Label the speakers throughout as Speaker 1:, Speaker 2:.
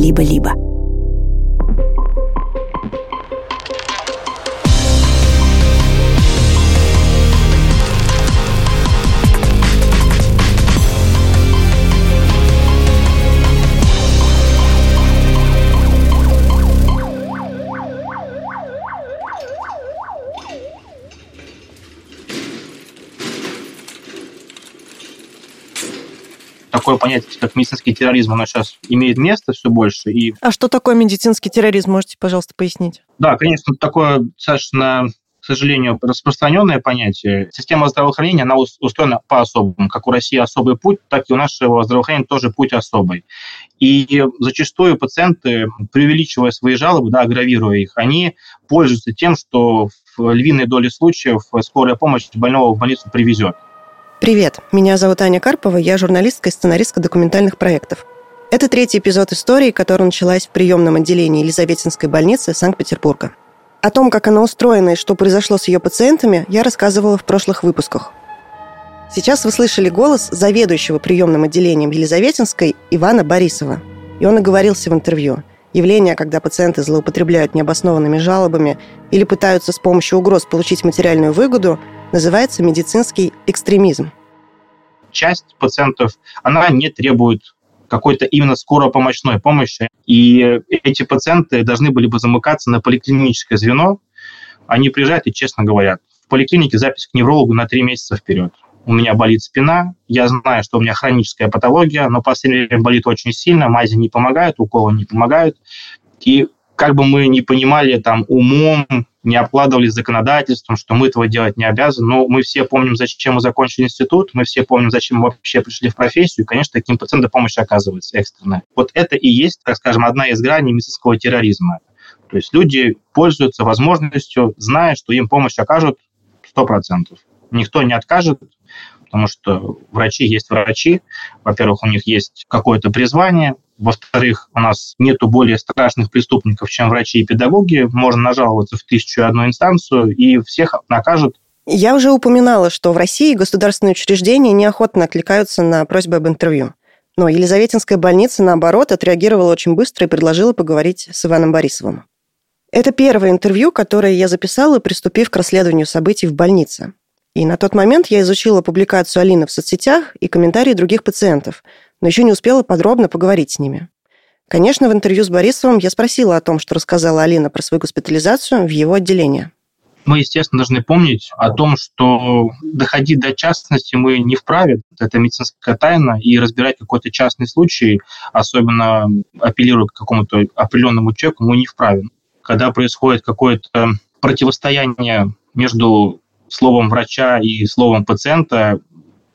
Speaker 1: либо-либо.
Speaker 2: Понятие, как медицинский терроризм, оно сейчас имеет место все больше. И...
Speaker 3: А что такое медицинский терроризм? Можете, пожалуйста, пояснить?
Speaker 2: Да, конечно, такое достаточно к сожалению, распространенное понятие. Система здравоохранения, она устроена по-особому. Как у России особый путь, так и у нашего здравоохранения тоже путь особый. И зачастую пациенты, преувеличивая свои жалобы, да, агравируя их, они пользуются тем, что в львиной доле случаев скорая помощь больного в больницу привезет.
Speaker 3: Привет, меня зовут Аня Карпова, я журналистка и сценаристка документальных проектов. Это третий эпизод истории, которая началась в приемном отделении Елизаветинской больницы Санкт-Петербурга. О том, как она устроена и что произошло с ее пациентами, я рассказывала в прошлых выпусках. Сейчас вы слышали голос заведующего приемным отделением Елизаветинской Ивана Борисова. И он оговорился в интервью. Явление, когда пациенты злоупотребляют необоснованными жалобами или пытаются с помощью угроз получить материальную выгоду, называется медицинский экстремизм.
Speaker 2: Часть пациентов, она не требует какой-то именно скоропомощной помощи. И эти пациенты должны были бы замыкаться на поликлиническое звено. Они приезжают и честно говорят, в поликлинике запись к неврологу на три месяца вперед. У меня болит спина, я знаю, что у меня хроническая патология, но последнее время болит очень сильно, мази не помогают, уколы не помогают. И как бы мы не понимали там умом, не обкладывались законодательством, что мы этого делать не обязаны. Но мы все помним, зачем мы закончили институт, мы все помним, зачем мы вообще пришли в профессию, и, конечно, таким пациентам помощь оказывается экстренная. Вот это и есть, так скажем, одна из граней медицинского терроризма. То есть люди пользуются возможностью, зная, что им помощь окажут 100%. Никто не откажет, потому что врачи есть врачи. Во-первых, у них есть какое-то призвание, во-вторых, у нас нету более страшных преступников, чем врачи и педагоги. Можно нажаловаться в тысячу одну инстанцию, и всех накажут.
Speaker 3: Я уже упоминала, что в России государственные учреждения неохотно откликаются на просьбы об интервью. Но Елизаветинская больница, наоборот, отреагировала очень быстро и предложила поговорить с Иваном Борисовым. Это первое интервью, которое я записала, приступив к расследованию событий в больнице. И на тот момент я изучила публикацию Алины в соцсетях и комментарии других пациентов, но еще не успела подробно поговорить с ними. Конечно, в интервью с Борисовым я спросила о том, что рассказала Алина про свою госпитализацию в его отделении.
Speaker 2: Мы, естественно, должны помнить о том, что доходить до частности мы не вправе. Это медицинская тайна, и разбирать какой-то частный случай, особенно апеллируя к какому-то определенному человеку, мы не вправе. Когда происходит какое-то противостояние между словом врача и словом пациента,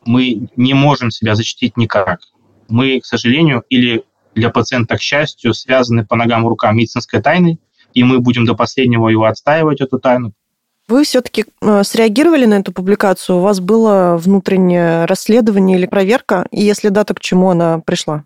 Speaker 2: мы не можем себя защитить никак мы, к сожалению, или для пациента, к счастью, связаны по ногам и рукам медицинской тайной, и мы будем до последнего его отстаивать, эту тайну.
Speaker 3: Вы все-таки э, среагировали на эту публикацию? У вас было внутреннее расследование или проверка? И если да, то к чему она пришла?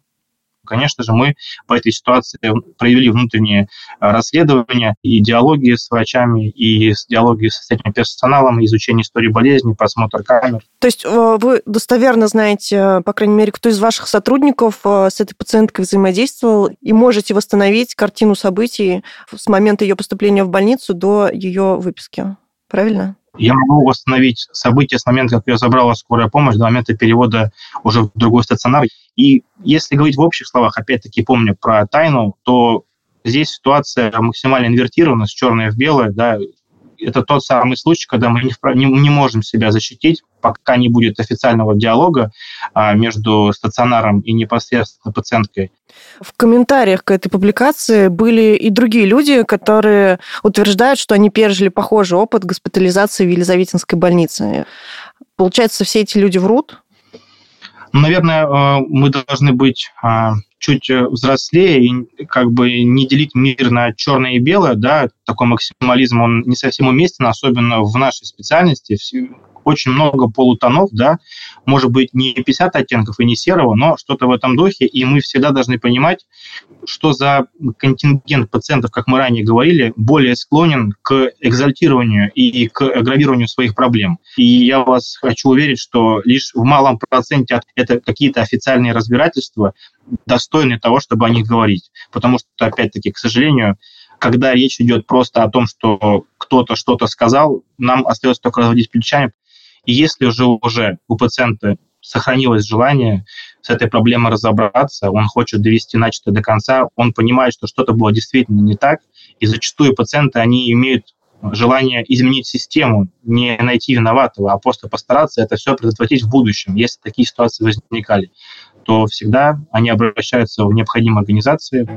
Speaker 2: Конечно же, мы по этой ситуации провели внутреннее а, расследование и диалоги с врачами, и диалоги с этим персоналом, изучение истории болезни, просмотр камер.
Speaker 3: То есть э, вы достоверно знаете, по крайней мере, кто из ваших сотрудников э, с этой пациенткой взаимодействовал, и можете восстановить картину событий с момента ее поступления в больницу до ее выписки. Правильно?
Speaker 2: Я могу восстановить события с момента, как ее забрала скорая помощь, до момента перевода уже в другой стационар. И если говорить в общих словах, опять-таки помню про тайну, то здесь ситуация максимально инвертирована, с черное в белое, да, это тот самый случай, когда мы не, не, не можем себя защитить, пока не будет официального диалога а, между стационаром и непосредственно пациенткой.
Speaker 3: В комментариях к этой публикации были и другие люди, которые утверждают, что они пережили похожий опыт госпитализации в Елизаветинской больнице. Получается, все эти люди врут?
Speaker 2: Наверное, э, мы должны быть а, чуть э, взрослее и как бы не делить мир на черное и белое, да, такой максимализм, он не совсем уместен, особенно в нашей специальности. Очень много полутонов, да, может быть, не 50 оттенков и не серого, но что-то в этом духе, и мы всегда должны понимать, что за контингент пациентов, как мы ранее говорили, более склонен к экзальтированию и к агравированию своих проблем. И я вас хочу уверить, что лишь в малом проценте это какие-то официальные разбирательства, достойны того, чтобы о них говорить. Потому что, опять-таки, к сожалению, когда речь идет просто о том, что кто-то что-то сказал, нам остается только разводить плечами. И если уже уже у пациента сохранилось желание с этой проблемой разобраться, он хочет довести начатое до конца, он понимает, что что-то было действительно не так, и зачастую пациенты, они имеют желание изменить систему, не найти виноватого, а просто постараться это все предотвратить в будущем, если такие ситуации возникали, то всегда они обращаются в необходимые организации.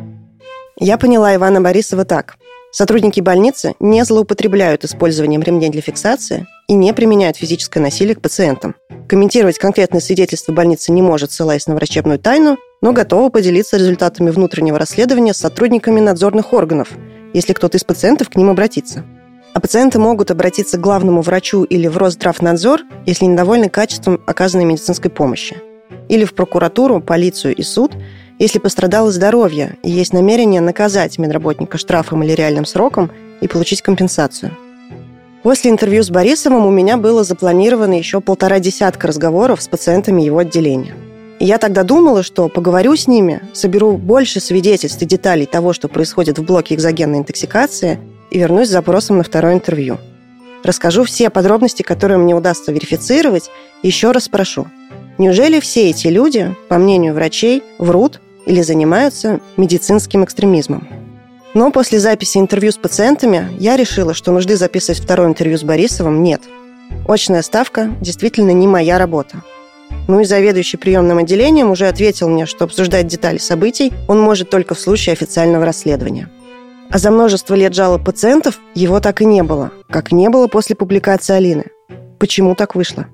Speaker 3: Я поняла Ивана Борисова так. Сотрудники больницы не злоупотребляют использованием ремней для фиксации и не применяют физическое насилие к пациентам. Комментировать конкретные свидетельства больницы не может, ссылаясь на врачебную тайну, но готова поделиться результатами внутреннего расследования с сотрудниками надзорных органов, если кто-то из пациентов к ним обратится. А пациенты могут обратиться к главному врачу или в Росздравнадзор, если недовольны качеством оказанной медицинской помощи. Или в прокуратуру, полицию и суд, если пострадало здоровье и есть намерение наказать медработника штрафом или реальным сроком и получить компенсацию. После интервью с Борисовым у меня было запланировано еще полтора десятка разговоров с пациентами его отделения. Я тогда думала, что поговорю с ними, соберу больше свидетельств и деталей того, что происходит в блоке экзогенной интоксикации – и вернусь с запросом на второе интервью. Расскажу все подробности, которые мне удастся верифицировать, и еще раз спрошу. Неужели все эти люди, по мнению врачей, врут или занимаются медицинским экстремизмом? Но после записи интервью с пациентами я решила, что нужды записывать второе интервью с Борисовым нет. Очная ставка действительно не моя работа. Ну и заведующий приемным отделением уже ответил мне, что обсуждать детали событий он может только в случае официального расследования – а за множество лет жалоб пациентов его так и не было, как не было после публикации Алины. Почему так вышло?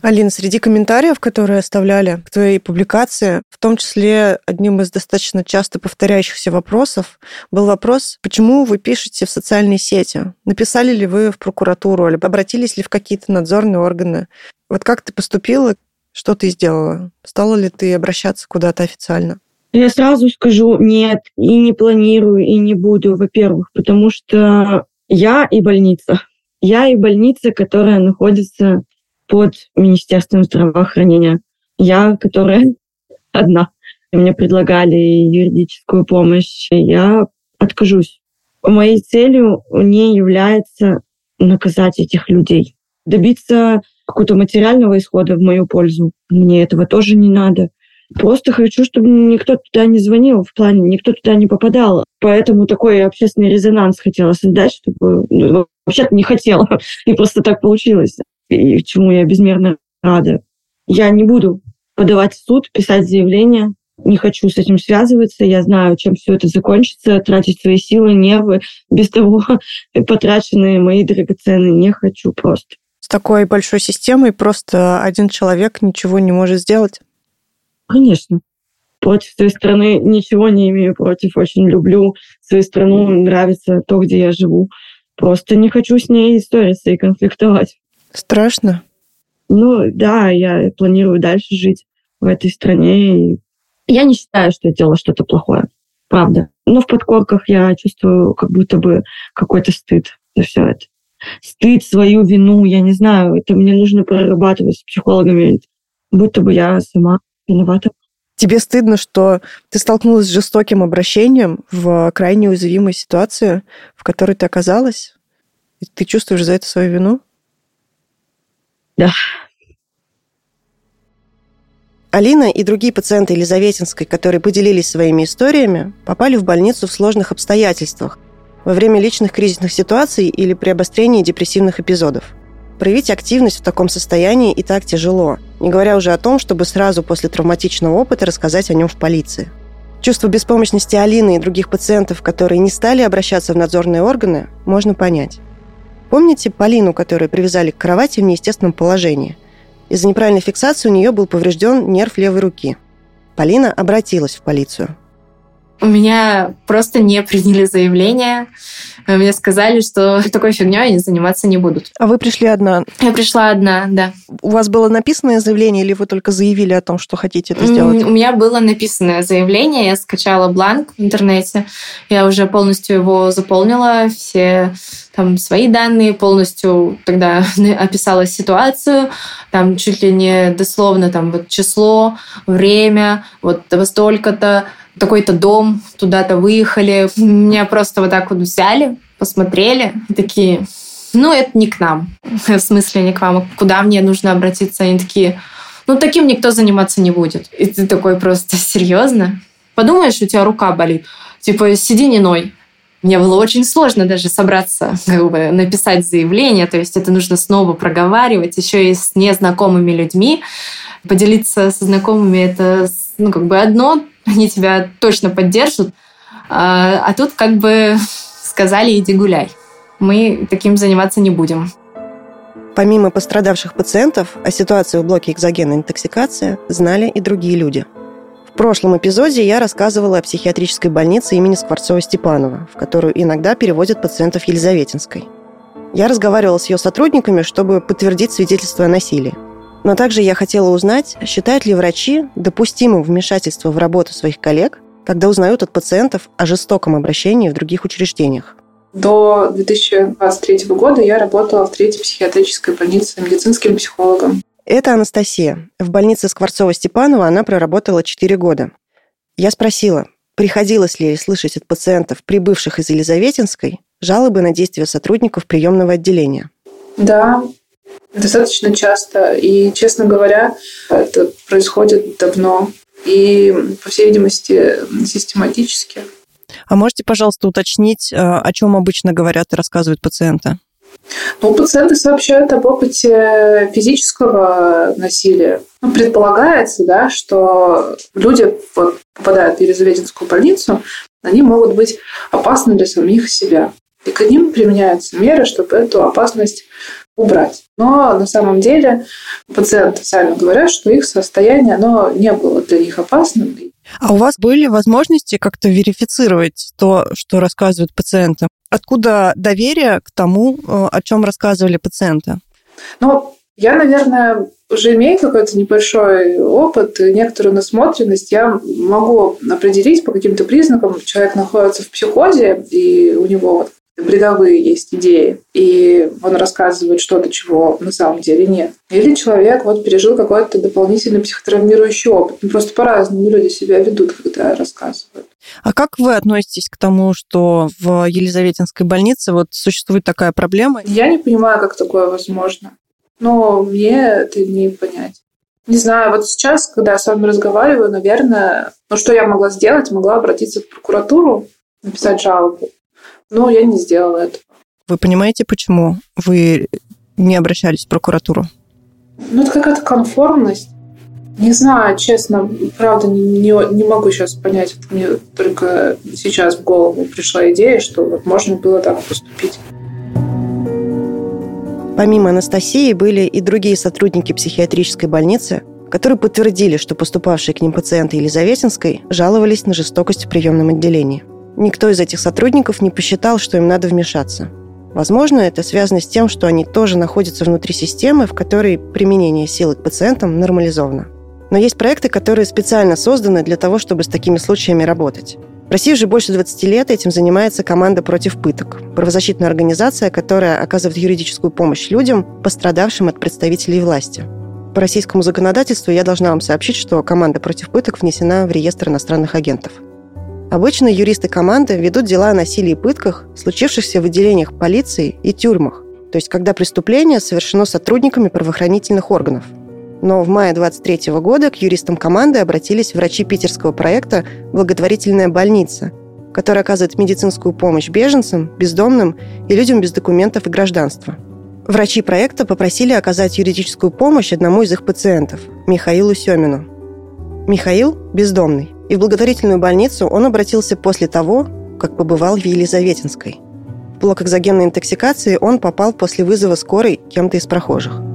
Speaker 1: Алина, среди комментариев, которые оставляли к твоей публикации, в том числе одним из достаточно часто повторяющихся вопросов, был вопрос, почему вы пишете в социальные сети? Написали ли вы в прокуратуру, или обратились ли в какие-то надзорные органы? Вот как ты поступила, что ты сделала? Стала ли ты обращаться куда-то официально?
Speaker 4: Я сразу скажу нет, и не планирую, и не буду, во-первых, потому что я и больница. Я и больница, которая находится под Министерством здравоохранения. Я, которая одна. Мне предлагали юридическую помощь. Я откажусь. Моей целью не является наказать этих людей. Добиться какого-то материального исхода в мою пользу. Мне этого тоже не надо. Просто хочу, чтобы никто туда не звонил, в плане никто туда не попадал. Поэтому такой общественный резонанс хотела создать, чтобы... Ну, вообще-то не хотела, и просто так получилось. И чему я безмерно рада. Я не буду подавать в суд, писать заявление, не хочу с этим связываться, я знаю, чем все это закончится, тратить свои силы, нервы, без того потраченные мои драгоценные, не хочу просто.
Speaker 1: С такой большой системой просто один человек ничего не может сделать?
Speaker 4: Конечно. Против своей страны ничего не имею против. Очень люблю свою страну, нравится то, где я живу. Просто не хочу с ней ссориться и конфликтовать.
Speaker 1: Страшно?
Speaker 4: Ну да, я планирую дальше жить в этой стране. И я не считаю, что я делала что-то плохое. Правда. Но в подкорках я чувствую как будто бы какой-то стыд за все это. Стыд, свою вину, я не знаю, это мне нужно прорабатывать с психологами. Будто бы я сама виновата.
Speaker 1: Тебе стыдно, что ты столкнулась с жестоким обращением в крайне уязвимой ситуации, в которой ты оказалась? И ты чувствуешь за это свою вину?
Speaker 4: Да.
Speaker 3: Алина и другие пациенты Елизаветинской, которые поделились своими историями, попали в больницу в сложных обстоятельствах во время личных кризисных ситуаций или при обострении депрессивных эпизодов. Проявить активность в таком состоянии и так тяжело, не говоря уже о том, чтобы сразу после травматичного опыта рассказать о нем в полиции. Чувство беспомощности Алины и других пациентов, которые не стали обращаться в надзорные органы, можно понять. Помните Полину, которую привязали к кровати в неестественном положении? Из-за неправильной фиксации у нее был поврежден нерв левой руки. Полина обратилась в полицию.
Speaker 5: У меня просто не приняли заявление. Мне сказали, что такой фигней они заниматься не будут.
Speaker 1: А вы пришли одна?
Speaker 5: Я пришла одна, да.
Speaker 1: У вас было написанное заявление или вы только заявили о том, что хотите это сделать?
Speaker 5: У меня было написанное заявление. Я скачала бланк в интернете. Я уже полностью его заполнила. Все там свои данные, полностью тогда описала ситуацию, там чуть ли не дословно там вот число, время, вот во столько-то, такой-то дом, туда-то выехали. Меня просто вот так вот взяли, посмотрели и такие, ну, это не к нам. В смысле, не к вам. А куда мне нужно обратиться? Они такие, ну, таким никто заниматься не будет. И ты такой просто, серьезно? Подумаешь, у тебя рука болит. Типа, сиди не ной. Мне было очень сложно даже собраться, как бы написать заявление, то есть это нужно снова проговаривать, еще и с незнакомыми людьми. Поделиться со знакомыми это ну, как бы одно, они тебя точно поддержат. А, а тут как бы сказали, иди гуляй. Мы таким заниматься не будем.
Speaker 3: Помимо пострадавших пациентов, о ситуации в блоке экзогенной интоксикации знали и другие люди. В прошлом эпизоде я рассказывала о психиатрической больнице имени Скворцова-Степанова, в которую иногда переводят пациентов Елизаветинской. Я разговаривала с ее сотрудниками, чтобы подтвердить свидетельство о насилии. Но также я хотела узнать, считают ли врачи допустимым вмешательство в работу своих коллег, когда узнают от пациентов о жестоком обращении в других учреждениях.
Speaker 6: До 2023 года я работала в третьей психиатрической больнице медицинским психологом.
Speaker 3: Это Анастасия. В больнице Скворцова-Степанова она проработала 4 года. Я спросила, приходилось ли ей слышать от пациентов, прибывших из Елизаветинской, жалобы на действия сотрудников приемного отделения.
Speaker 6: Да, достаточно часто. И, честно говоря, это происходит давно. И, по всей видимости, систематически.
Speaker 1: А можете, пожалуйста, уточнить, э, о чем обычно говорят и рассказывают пациенты?
Speaker 6: Ну, пациенты сообщают об опыте физического насилия. Ну, предполагается, да, что люди вот, попадают в Елизаветинскую больницу, они могут быть опасны для самих себя. И к ним применяются меры, чтобы эту опасность убрать. Но на самом деле пациенты сами говорят, что их состояние оно не было для них опасным.
Speaker 1: А у вас были возможности как-то верифицировать то, что рассказывают пациенты? Откуда доверие к тому, э, о чем рассказывали пациенты?
Speaker 6: Ну, я, наверное, уже имею какой-то небольшой опыт, некоторую насмотренность, я могу определить по каким-то признакам, человек находится в психозе, и у него вот бредовые есть идеи, и он рассказывает что-то, чего на самом деле нет. Или человек вот пережил какой-то дополнительный психотравмирующий опыт. Ну, просто по-разному люди себя ведут, когда рассказывают.
Speaker 1: А как вы относитесь к тому, что в Елизаветинской больнице вот существует такая проблема?
Speaker 6: Я не понимаю, как такое возможно. Но мне это не понять. Не знаю, вот сейчас, когда я с вами разговариваю, наверное, ну что я могла сделать? Могла обратиться в прокуратуру, написать жалобу. Но я не сделала этого.
Speaker 1: Вы понимаете, почему вы не обращались в прокуратуру?
Speaker 6: Ну, это какая-то конформность. Не знаю, честно, правда, не, не, не могу сейчас понять. Мне только сейчас в голову пришла идея, что вот можно было так поступить.
Speaker 3: Помимо Анастасии были и другие сотрудники психиатрической больницы, которые подтвердили, что поступавшие к ним пациенты Елизаветинской жаловались на жестокость в приемном отделении – Никто из этих сотрудников не посчитал, что им надо вмешаться. Возможно, это связано с тем, что они тоже находятся внутри системы, в которой применение силы к пациентам нормализовано. Но есть проекты, которые специально созданы для того, чтобы с такими случаями работать. В России уже больше 20 лет этим занимается команда «Против пыток» – правозащитная организация, которая оказывает юридическую помощь людям, пострадавшим от представителей власти. По российскому законодательству я должна вам сообщить, что команда «Против пыток» внесена в реестр иностранных агентов – Обычно юристы команды ведут дела о насилии и пытках, случившихся в отделениях полиции и тюрьмах, то есть когда преступление совершено сотрудниками правоохранительных органов. Но в мае 23 года к юристам команды обратились врачи питерского проекта «Благотворительная больница», который оказывает медицинскую помощь беженцам, бездомным и людям без документов и гражданства. Врачи проекта попросили оказать юридическую помощь одному из их пациентов – Михаилу Семину. Михаил – бездомный. И в благотворительную больницу он обратился после того, как побывал в Елизаветинской. В блок экзогенной интоксикации он попал после вызова скорой кем-то из прохожих.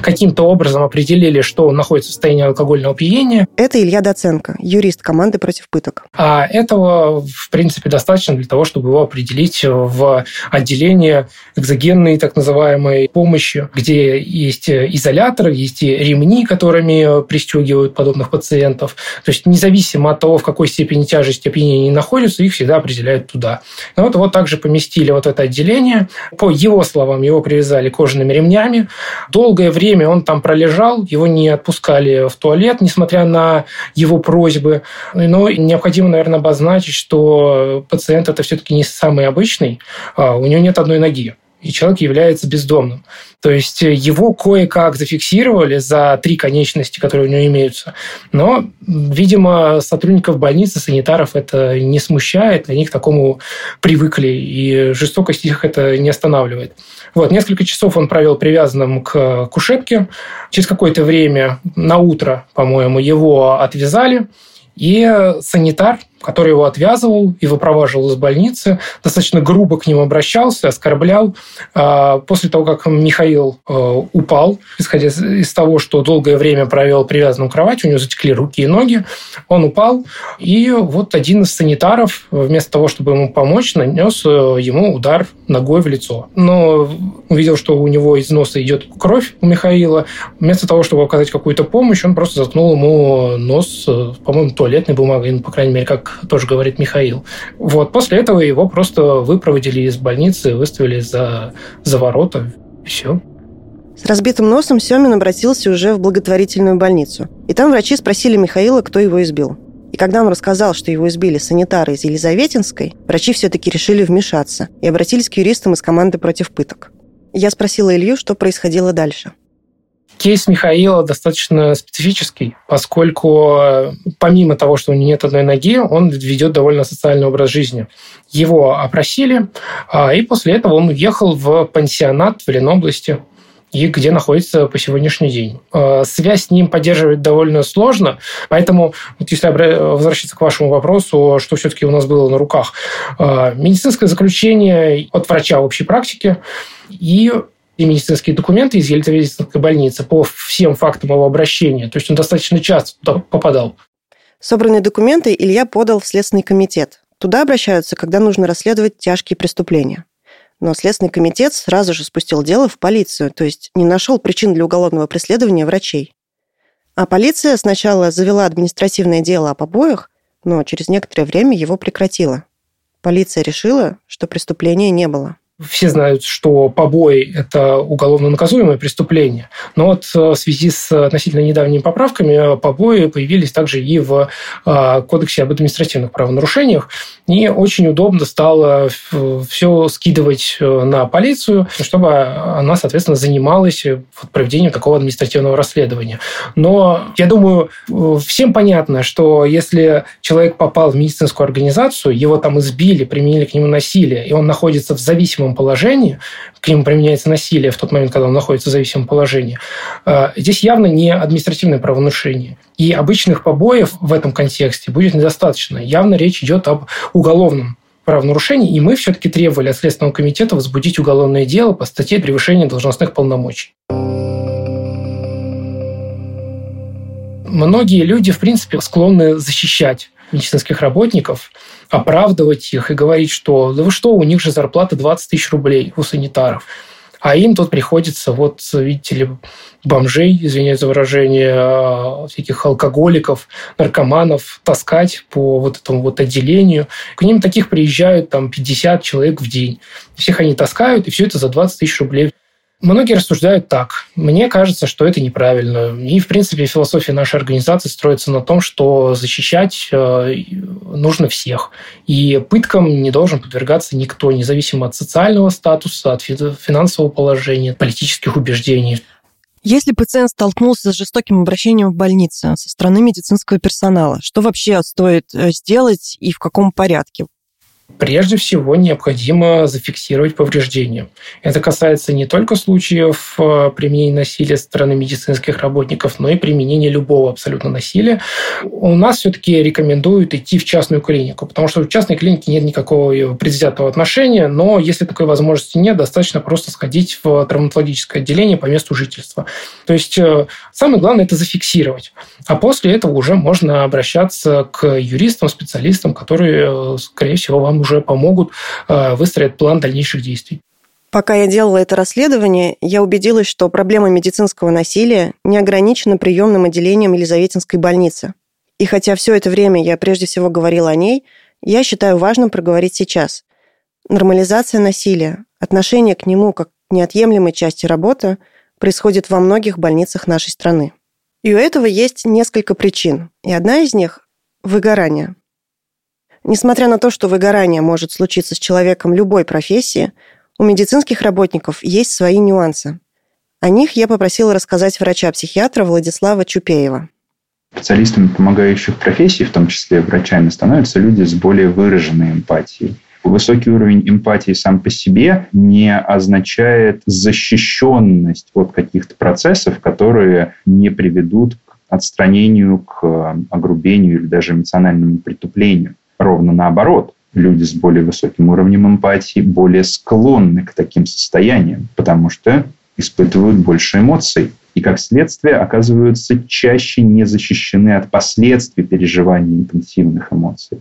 Speaker 7: Каким-то образом определили, что он находится в состоянии алкогольного опьянения.
Speaker 3: Это Илья Доценко, юрист команды против пыток.
Speaker 7: А этого, в принципе, достаточно для того, чтобы его определить в отделение экзогенной так называемой помощи, где есть изоляторы, есть и ремни, которыми пристегивают подобных пациентов. То есть независимо от того, в какой степени тяжести опьянения они находятся, их всегда определяют туда. Но вот его также поместили вот это отделение. По его словам, его привязали кожаными ремнями. Долгое время время он там пролежал, его не отпускали в туалет, несмотря на его просьбы. Но необходимо, наверное, обозначить, что пациент это все-таки не самый обычный, а у него нет одной ноги и человек является бездомным. То есть его кое-как зафиксировали за три конечности, которые у него имеются. Но, видимо, сотрудников больницы, санитаров это не смущает, они к такому привыкли, и жестокость их это не останавливает. Вот, несколько часов он провел привязанным к кушетке. Через какое-то время, на утро, по-моему, его отвязали, и санитар который его отвязывал и выпроваживал из больницы, достаточно грубо к нему обращался, оскорблял. А, после того, как Михаил э, упал, исходя из того, что долгое время провел привязанным к кровати, у него затекли руки и ноги, он упал, и вот один из санитаров, вместо того, чтобы ему помочь, нанес э, ему удар ногой в лицо. Но увидел, что у него из носа идет кровь у Михаила. Вместо того, чтобы оказать какую-то помощь, он просто заткнул ему нос, э, по-моему, туалетной бумагой, ну, по крайней мере, как тоже говорит Михаил. Вот после этого его просто выпроводили из больницы, выставили за, за ворота. Все.
Speaker 3: С разбитым носом Семин обратился уже в благотворительную больницу. И там врачи спросили Михаила, кто его избил. И когда он рассказал, что его избили санитары из Елизаветинской, врачи все-таки решили вмешаться и обратились к юристам из команды против пыток. Я спросила Илью, что происходило дальше.
Speaker 7: Кейс Михаила достаточно специфический, поскольку э, помимо того, что у него нет одной ноги, он ведет довольно социальный образ жизни. Его опросили, а, и после этого он уехал в пансионат в Ленобласти, и где находится по сегодняшний день. А, связь с ним поддерживать довольно сложно, поэтому, вот если возвращаться к вашему вопросу, что все-таки у нас было на руках, а, медицинское заключение от врача общей практики и и медицинские документы из Елизаветинской больницы по всем фактам его обращения. То есть он достаточно часто попадал.
Speaker 3: Собранные документы Илья подал в Следственный комитет. Туда обращаются, когда нужно расследовать тяжкие преступления. Но Следственный комитет сразу же спустил дело в полицию, то есть не нашел причин для уголовного преследования врачей. А полиция сначала завела административное дело о побоях, но через некоторое время его прекратила. Полиция решила, что преступления не было.
Speaker 7: Все знают, что побои – это уголовно наказуемое преступление. Но вот э, в связи с относительно недавними поправками э, побои появились также и в э, Кодексе об административных правонарушениях. И очень удобно стало все скидывать на полицию, чтобы она, соответственно, занималась проведением такого административного расследования. Но я думаю, всем понятно, что если человек попал в медицинскую организацию, его там избили, применили к нему насилие, и он находится в зависимом зависимом положении, к нему применяется насилие в тот момент, когда он находится в зависимом положении, э, здесь явно не административное правонарушение. И обычных побоев в этом контексте будет недостаточно. Явно речь идет об уголовном правонарушении, и мы все-таки требовали от Следственного комитета возбудить уголовное дело по статье превышения должностных полномочий. Многие люди, в принципе, склонны защищать медицинских работников, оправдывать их и говорить, что да вы что, у них же зарплата 20 тысяч рублей у санитаров. А им тут приходится, вот, видите ли, бомжей, извиняюсь за выражение, а, всяких алкоголиков, наркоманов таскать по вот этому вот отделению. К ним таких приезжают там 50 человек в день. Всех они таскают, и все это за 20 тысяч рублей. Многие рассуждают так. Мне кажется, что это неправильно. И, в принципе, философия нашей организации строится на том, что защищать э, нужно всех. И пыткам не должен подвергаться никто, независимо от социального статуса, от финансового положения, политических убеждений.
Speaker 3: Если пациент столкнулся с жестоким обращением в больнице со стороны медицинского персонала, что вообще стоит э, сделать и в каком порядке?
Speaker 7: Прежде всего необходимо зафиксировать повреждения. Это касается не только случаев э, применения насилия со стороны медицинских работников, но и применения любого абсолютно насилия. У нас все-таки рекомендуют идти в частную клинику, потому что в частной клинике нет никакого предвзятого отношения, но если такой возможности нет, достаточно просто сходить в травматологическое отделение по месту жительства. То есть э, самое главное – это зафиксировать. А после этого уже можно обращаться к юристам, специалистам, которые, э, скорее всего, вам уже помогут э, выстроить план дальнейших действий.
Speaker 1: Пока я делала это расследование, я убедилась, что проблема медицинского насилия не ограничена приемным отделением Елизаветинской больницы. И хотя все это время я прежде всего говорила о ней, я считаю важным проговорить сейчас. Нормализация насилия, отношение к нему как к неотъемлемой части работы происходит во многих больницах нашей страны. И у этого есть несколько причин. И одна из них – выгорание. Несмотря на то, что выгорание может случиться с человеком любой профессии, у медицинских работников есть свои нюансы. О них я попросила рассказать врача-психиатра Владислава Чупеева.
Speaker 8: Специалистами помогающих профессий, в том числе врачами, становятся люди с более выраженной эмпатией. Высокий уровень эмпатии сам по себе не означает защищенность от каких-то процессов, которые не приведут к отстранению, к огрубению или даже эмоциональному притуплению. Ровно наоборот. Люди с более высоким уровнем эмпатии более склонны к таким состояниям, потому что испытывают больше эмоций и, как следствие, оказываются чаще не защищены от последствий переживания интенсивных эмоций.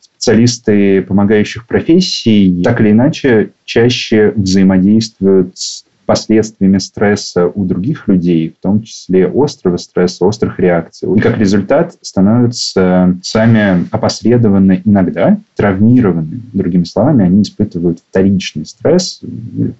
Speaker 8: Специалисты помогающих профессий так или иначе чаще взаимодействуют с последствиями стресса у других людей, в том числе острого стресса, острых реакций. И как результат становятся сами опосредованно иногда травмированы. Другими словами, они испытывают вторичный стресс,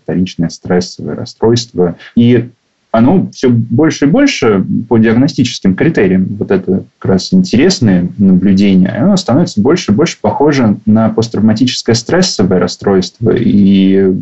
Speaker 8: вторичное стрессовое расстройство. И оно все больше и больше по диагностическим критериям, вот это как раз интересное наблюдение, оно становится больше и больше похоже на посттравматическое стрессовое расстройство. И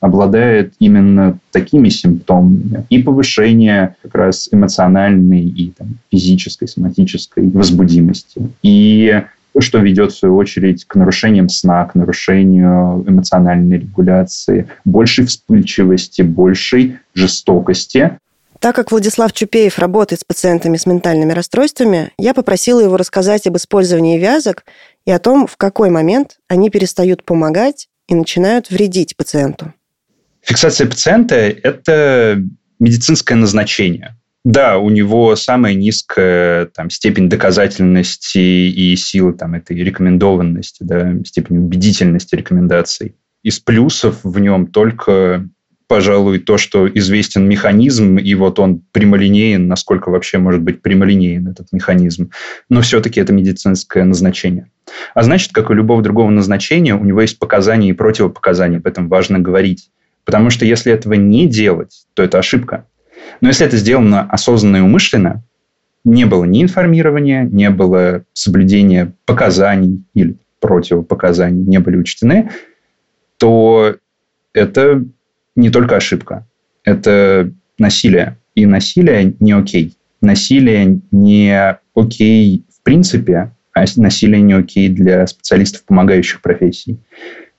Speaker 8: обладает именно такими симптомами. И повышение как раз эмоциональной и там, физической, соматической возбудимости. И что ведет, в свою очередь, к нарушениям сна, к нарушению эмоциональной регуляции, большей вспыльчивости, большей жестокости.
Speaker 1: Так как Владислав Чупеев работает с пациентами с ментальными расстройствами, я попросила его рассказать об использовании вязок и о том, в какой момент они перестают помогать и начинают вредить пациенту.
Speaker 8: Фиксация пациента – это медицинское назначение. Да, у него самая низкая там, степень доказательности и силы там, этой рекомендованности, да, степень убедительности рекомендаций. Из плюсов в нем только, пожалуй, то, что известен механизм, и вот он прямолинеен, насколько вообще может быть прямолинеен этот механизм. Но все-таки это медицинское назначение. А значит, как у любого другого назначения, у него есть показания и противопоказания. Об этом важно говорить. Потому что если этого не делать, то это ошибка. Но если это сделано осознанно и умышленно, не было ни информирования, не было соблюдения показаний или противопоказаний, не были учтены, то это не только ошибка, это насилие. И насилие не окей. Насилие не окей в принципе, а насилие не окей для специалистов помогающих профессий.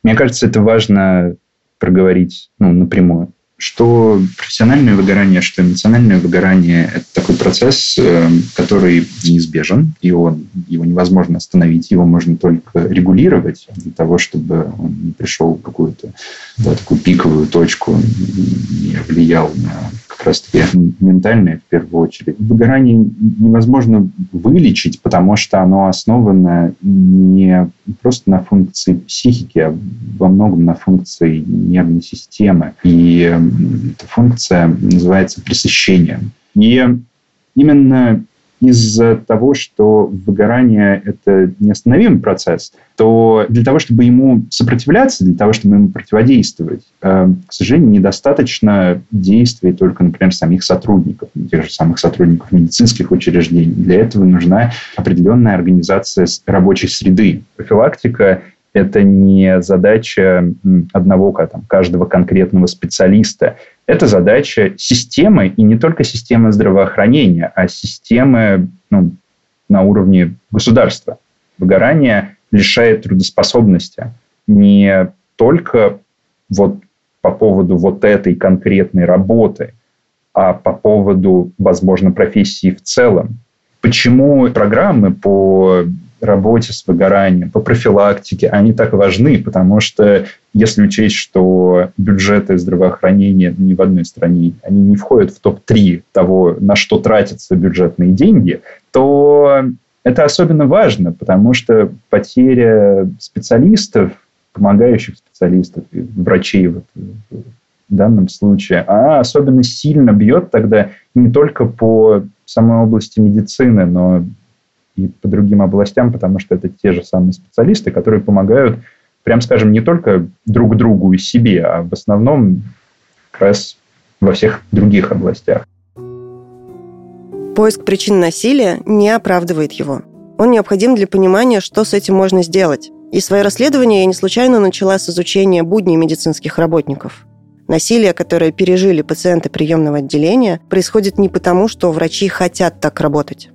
Speaker 8: Мне кажется, это важно проговорить ну, напрямую. Что профессиональное выгорание, что эмоциональное выгорание – это такой процесс, э, который неизбежен, и он, его невозможно остановить, его можно только регулировать для того, чтобы он не пришел в какую-то да, такую пиковую точку, не влиял на как раз-таки ментальное в первую очередь. Выгорание невозможно вылечить, потому что оно основано не просто на функции психики, а во многом на функции нервной системы. И эта функция называется пресыщением. И именно из-за того, что выгорание – это неостановимый процесс, то для того, чтобы ему сопротивляться, для того, чтобы ему противодействовать, э, к сожалению, недостаточно действий только, например, самих сотрудников, тех же самых сотрудников медицинских учреждений. Для этого нужна определенная организация рабочей среды. Профилактика это не задача одного там, каждого конкретного специалиста. Это задача системы, и не только системы здравоохранения, а системы ну, на уровне государства. Выгорание лишает трудоспособности. Не только вот по поводу вот этой конкретной работы, а по поводу, возможно, профессии в целом. Почему программы по работе с выгоранием, по профилактике, они так важны, потому что если учесть, что бюджеты здравоохранения ни в одной стране, они не входят в топ-3 того, на что тратятся бюджетные деньги, то это особенно важно, потому что потеря специалистов, помогающих специалистов, врачей вот, в данном случае, она особенно сильно бьет тогда не только по самой области медицины, но и по другим областям, потому что это те же самые специалисты, которые помогают, прям скажем, не только друг другу и себе, а в основном как раз во всех других областях.
Speaker 3: Поиск причин насилия не оправдывает его. Он необходим для понимания, что с этим можно сделать. И свое расследование я не случайно начала с изучения будней медицинских работников. Насилие, которое пережили пациенты приемного отделения, происходит не потому, что врачи хотят так работать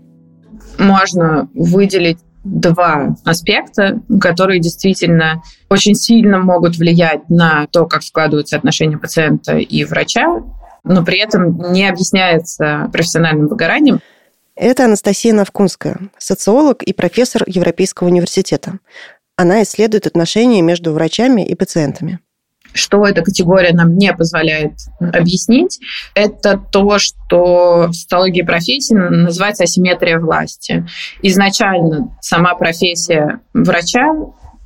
Speaker 9: можно выделить два аспекта, которые действительно очень сильно могут влиять на то, как складываются отношения пациента и врача, но при этом не объясняется профессиональным выгоранием.
Speaker 3: Это Анастасия Навкунская, социолог и профессор Европейского университета. Она исследует отношения между врачами и пациентами.
Speaker 9: Что эта категория нам не позволяет объяснить, это то, что в социологии профессии называется асимметрия власти. Изначально сама профессия врача,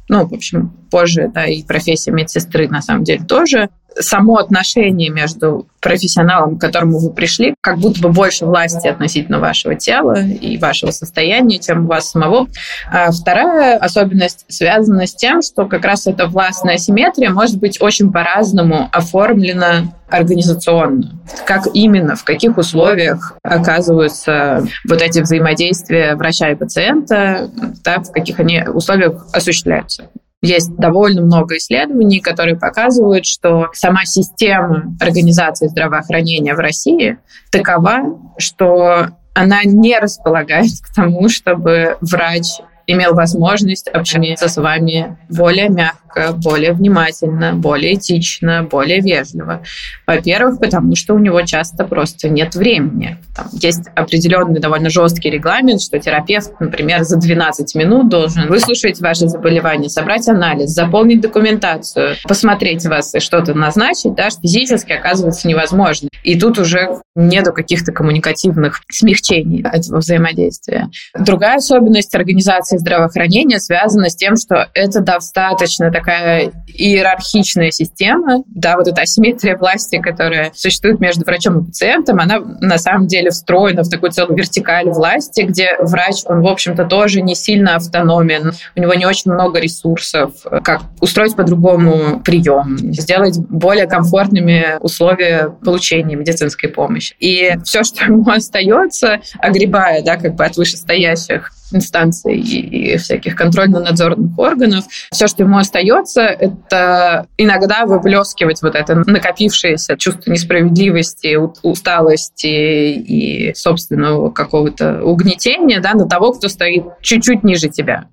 Speaker 9: ну, в общем, позже, да, и профессия медсестры на самом деле тоже, само отношение между профессионалом, к которому вы пришли, как будто бы больше власти относительно вашего тела и вашего состояния, чем у вас самого. А вторая особенность связана с тем, что как раз эта властная асимметрия может быть очень по-разному оформлена организационно. Как именно, в каких условиях оказываются вот эти взаимодействия врача и пациента, да, в каких они условиях осуществляются. Есть довольно много исследований, которые показывают, что сама система организации здравоохранения в России такова, что она не располагает к тому, чтобы врач имел возможность общаться с вами более мягко, более внимательно, более этично, более вежливо. Во-первых, потому что у него часто просто нет времени. Там есть определенный довольно жесткий регламент, что терапевт, например, за 12 минут должен выслушать ваше заболевание, собрать анализ, заполнить документацию, посмотреть вас и что-то назначить, да, физически оказывается невозможно. И тут уже нету каких-то коммуникативных смягчений этого взаимодействия. Другая особенность организации здравоохранения связана с тем, что это достаточно такая иерархичная система, да, вот эта асимметрия власти, которая существует между врачом и пациентом, она на самом деле встроена в такую целую вертикаль власти, где врач, он, в общем-то, тоже не сильно автономен, у него не очень много ресурсов, как устроить по-другому прием, сделать более комфортными условия получения медицинской помощи. И все, что ему остается, огребая, да, как бы от вышестоящих инстанций и, всяких контрольно-надзорных органов. Все, что ему остается, это иногда выплескивать вот это накопившееся чувство несправедливости, усталости и собственного какого-то угнетения да, на того, кто стоит чуть-чуть ниже тебя.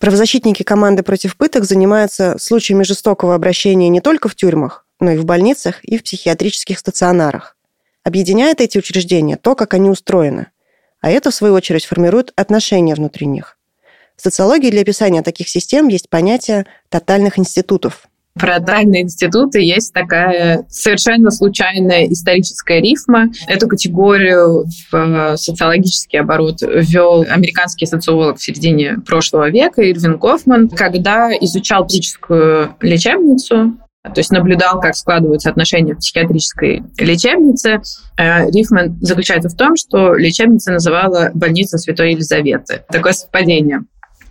Speaker 3: Правозащитники команды против пыток занимаются случаями жестокого обращения не только в тюрьмах, но и в больницах и в психиатрических стационарах. Объединяет эти учреждения то, как они устроены а это, в свою очередь, формирует отношения внутри них. В социологии для описания таких систем есть понятие тотальных институтов.
Speaker 9: Про тотальные институты есть такая совершенно случайная историческая рифма. Эту категорию в э, социологический оборот ввел американский социолог в середине прошлого века Ирвин Гофман, когда изучал физическую лечебницу то есть наблюдал, как складываются отношения в психиатрической лечебнице. Э, Рифман заключается в том, что лечебница называла больницу Святой Елизаветы. Такое совпадение.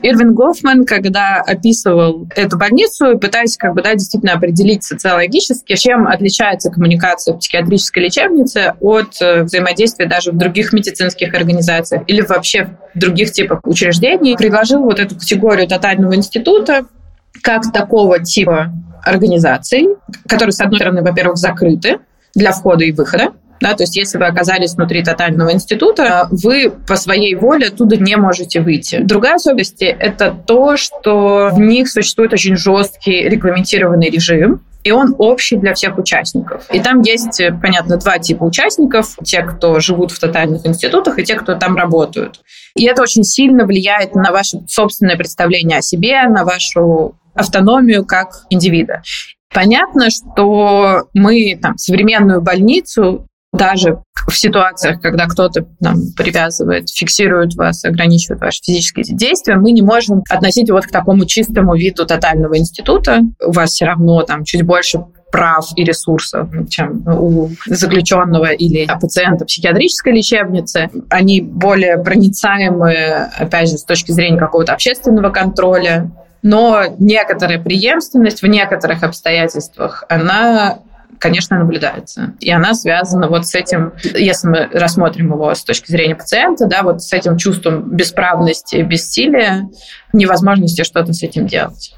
Speaker 9: Ирвин Гофман, когда описывал эту больницу, пытаясь как бы, да, действительно определить социологически, чем отличается коммуникация в психиатрической лечебнице от э, взаимодействия даже в других медицинских организациях или вообще в других типах учреждений, предложил вот эту категорию тотального института как такого типа организаций, которые, с одной стороны, во-первых, закрыты для входа и выхода, Да, то есть если вы оказались внутри тотального института, вы по своей воле оттуда не можете выйти. Другая особенность – это то, что в них существует очень жесткий регламентированный режим, и он общий для всех участников. И там есть, понятно, два типа участников. Те, кто живут в тотальных институтах, и те, кто там работают. И это очень сильно влияет на ваше собственное представление о себе, на вашу автономию как индивида. Понятно, что мы там, современную больницу даже в ситуациях, когда кто-то нам привязывает, фиксирует вас, ограничивает ваши физические действия, мы не можем относить вот к такому чистому виду тотального института. У вас все равно там чуть больше прав и ресурсов, чем у заключенного или пациента психиатрической лечебницы. Они более проницаемы, опять же, с точки зрения какого-то общественного контроля. Но некоторая преемственность в некоторых обстоятельствах, она конечно, наблюдается. И она связана вот с этим, если мы рассмотрим его с точки зрения пациента, да, вот с этим чувством бесправности, бессилия, невозможности что-то с этим делать.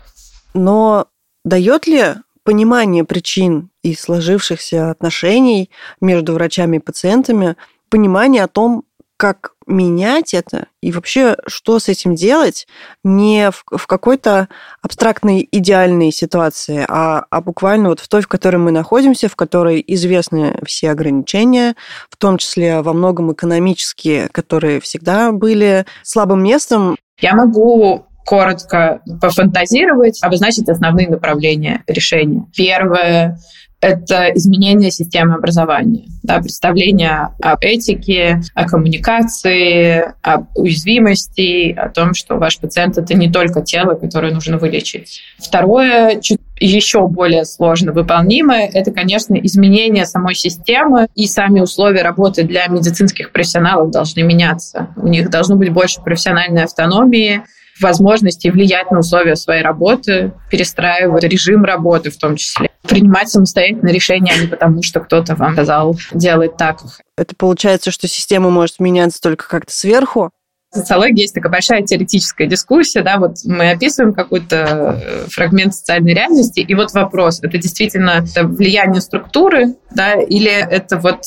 Speaker 3: Но дает ли понимание причин и сложившихся отношений между врачами и пациентами понимание о том, как менять это и вообще что с этим делать не в, в какой-то абстрактной идеальной ситуации, а, а буквально вот в той, в которой мы находимся, в которой известны все ограничения, в том числе во многом экономические, которые всегда были слабым местом.
Speaker 9: Я могу коротко пофантазировать, обозначить основные направления решения. Первое это изменение системы образования, да, представление об этике, о коммуникации, об уязвимости, о том, что ваш пациент это не только тело, которое нужно вылечить. Второе, чуть еще более сложно выполнимое, это, конечно, изменение самой системы и сами условия работы для медицинских профессионалов должны меняться. У них должно быть больше профессиональной автономии, возможности влиять на условия своей работы, перестраивать режим работы в том числе, принимать самостоятельно решения, а не потому, что кто-то вам сказал делать так.
Speaker 3: Это получается, что система может меняться только как-то сверху,
Speaker 9: социологии есть такая большая теоретическая дискуссия, да, вот мы описываем какой-то э, фрагмент социальной реальности, и вот вопрос, это действительно влияние структуры, да, или это вот,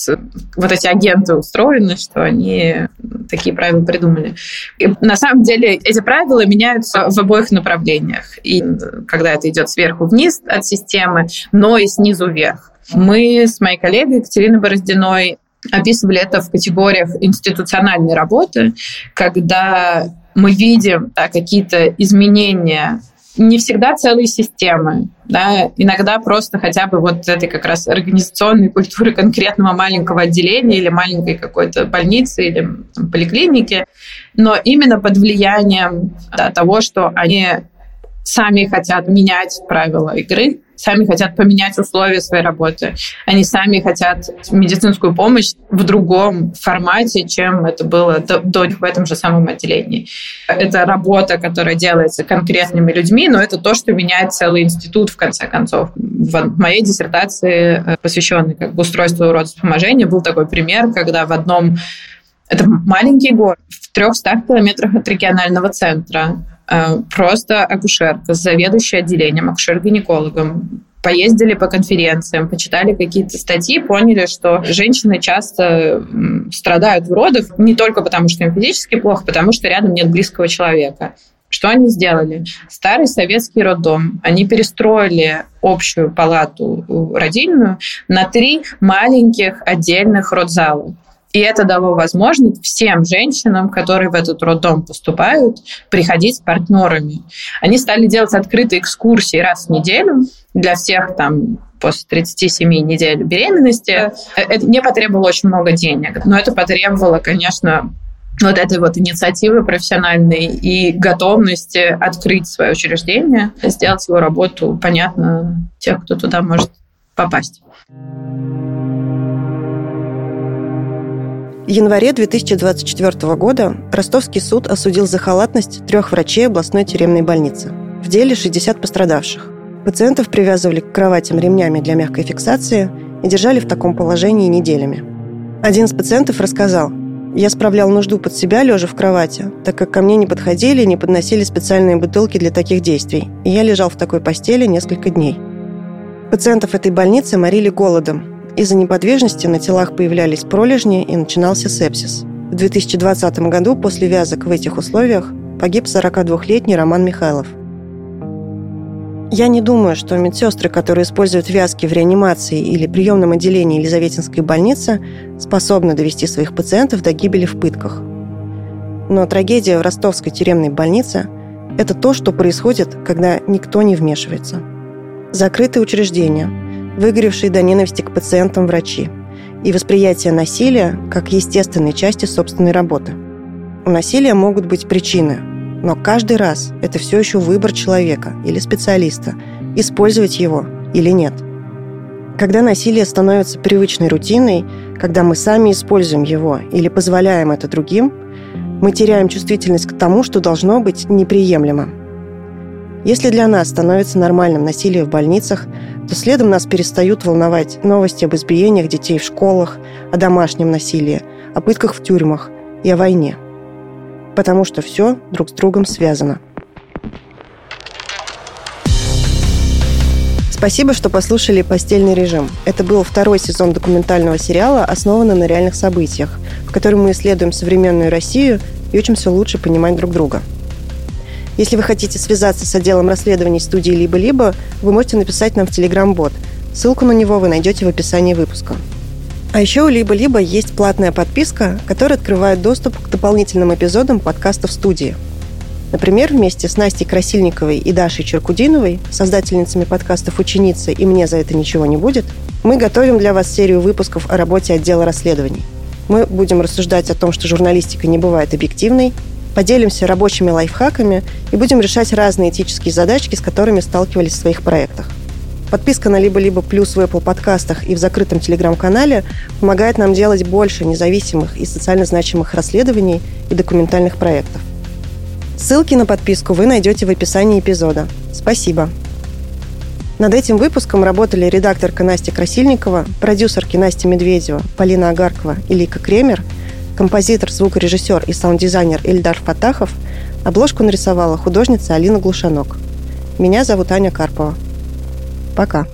Speaker 9: вот эти агенты устроены, что они такие правила придумали. И на самом деле эти правила меняются в обоих направлениях, и когда это идет сверху вниз от системы, но и снизу вверх. Мы с моей коллегой Екатериной Бороздиной описывали это в категориях институциональной работы, когда мы видим да, какие-то изменения. Не всегда целые системы, да, иногда просто хотя бы вот этой как раз организационной культуры конкретного маленького отделения или маленькой какой-то больницы или там, поликлиники, но именно под влиянием да, того, что они сами хотят менять правила игры, сами хотят поменять условия своей работы. Они сами хотят медицинскую помощь в другом формате, чем это было до, до в этом же самом отделении. Это работа, которая делается конкретными людьми, но это то, что меняет целый институт, в конце концов. В моей диссертации, э, посвященной как бы, устройству родовспоможения, был такой пример, когда в одном это маленький город в 300 километрах от регионального центра просто акушерка, заведующая отделением, акушер-гинекологом, поездили по конференциям, почитали какие-то статьи, поняли, что женщины часто страдают в родах не только потому, что им физически плохо, потому что рядом нет близкого человека. Что они сделали? Старый советский роддом. Они перестроили общую палату родильную на три маленьких отдельных родзала. И это дало возможность всем женщинам, которые в этот роддом поступают, приходить с партнерами. Они стали делать открытые экскурсии раз в неделю для всех там после 37 недель беременности. Это не потребовало очень много денег, но это потребовало, конечно, вот этой вот инициативы профессиональной и готовности открыть свое учреждение, сделать его работу понятно тех, кто туда может попасть.
Speaker 3: В январе 2024 года Ростовский суд осудил за халатность трех врачей областной тюремной больницы. В деле 60 пострадавших. Пациентов привязывали к кроватям ремнями для мягкой фиксации и держали в таком положении неделями. Один из пациентов рассказал, «Я справлял нужду под себя, лежа в кровати, так как ко мне не подходили и не подносили специальные бутылки для таких действий, и я лежал в такой постели несколько дней». Пациентов этой больницы морили голодом, Из-за неподвижности на телах появлялись пролежни и начинался сепсис. В 2020 году после вязок в этих условиях погиб 42-летний Роман Михайлов. Я не думаю, что медсестры, которые используют вязки в реанимации или приемном отделении Елизаветинской больницы, способны довести своих пациентов до гибели в пытках. Но трагедия в ростовской тюремной больнице – это то, что происходит, когда никто не вмешивается. Закрытые учреждения, выгоревшие до ненависти к пациентам врачи и восприятие насилия как естественной части собственной работы. У насилия могут быть причины, но каждый раз это все еще выбор человека или специалиста, использовать его или нет. Когда насилие становится привычной рутиной, когда мы сами используем его или позволяем это другим, мы теряем чувствительность к тому, что должно быть неприемлемо. Если для нас становится нормальным насилие в больницах, то следом нас перестают волновать новости об избиениях детей в школах, о домашнем насилии, о пытках в тюрьмах и о войне – потому что все друг с другом связано. Спасибо, что послушали «Постельный режим». Это был второй сезон документального сериала, основанный на реальных событиях, в котором мы исследуем современную Россию и учимся лучше понимать друг друга. Если вы хотите связаться с отделом расследований студии «Либо-либо», вы можете написать нам в Telegram-бот. Ссылку на него вы найдете в описании выпуска. А еще у «Либо-либо» есть платная подписка, которая открывает доступ к дополнительным эпизодам подкастов студии. Например, вместе с Настей Красильниковой и Дашей Черкудиновой, создательницами подкастов «Ученица» и «Мне за это ничего не будет», мы готовим для вас серию выпусков о работе отдела расследований. Мы будем рассуждать о том, что журналистика не бывает объективной, поделимся рабочими лайфхаками и будем решать разные этические задачки, с которыми сталкивались в своих проектах. Подписка на либо-либо плюс в Apple подкастах и в закрытом телеграм-канале помогает нам делать больше независимых и социально значимых расследований и документальных проектов. Ссылки на подписку вы найдете в описании эпизода. Спасибо. Над этим выпуском работали редакторка Настя Красильникова, продюсерки Настя Медведева, Полина Агаркова и Лика Кремер, композитор, звукорежиссер и саунд-дизайнер Ильдар Фатахов, обложку нарисовала художница Алина Глушанок. Меня зовут Аня Карпова. Пока.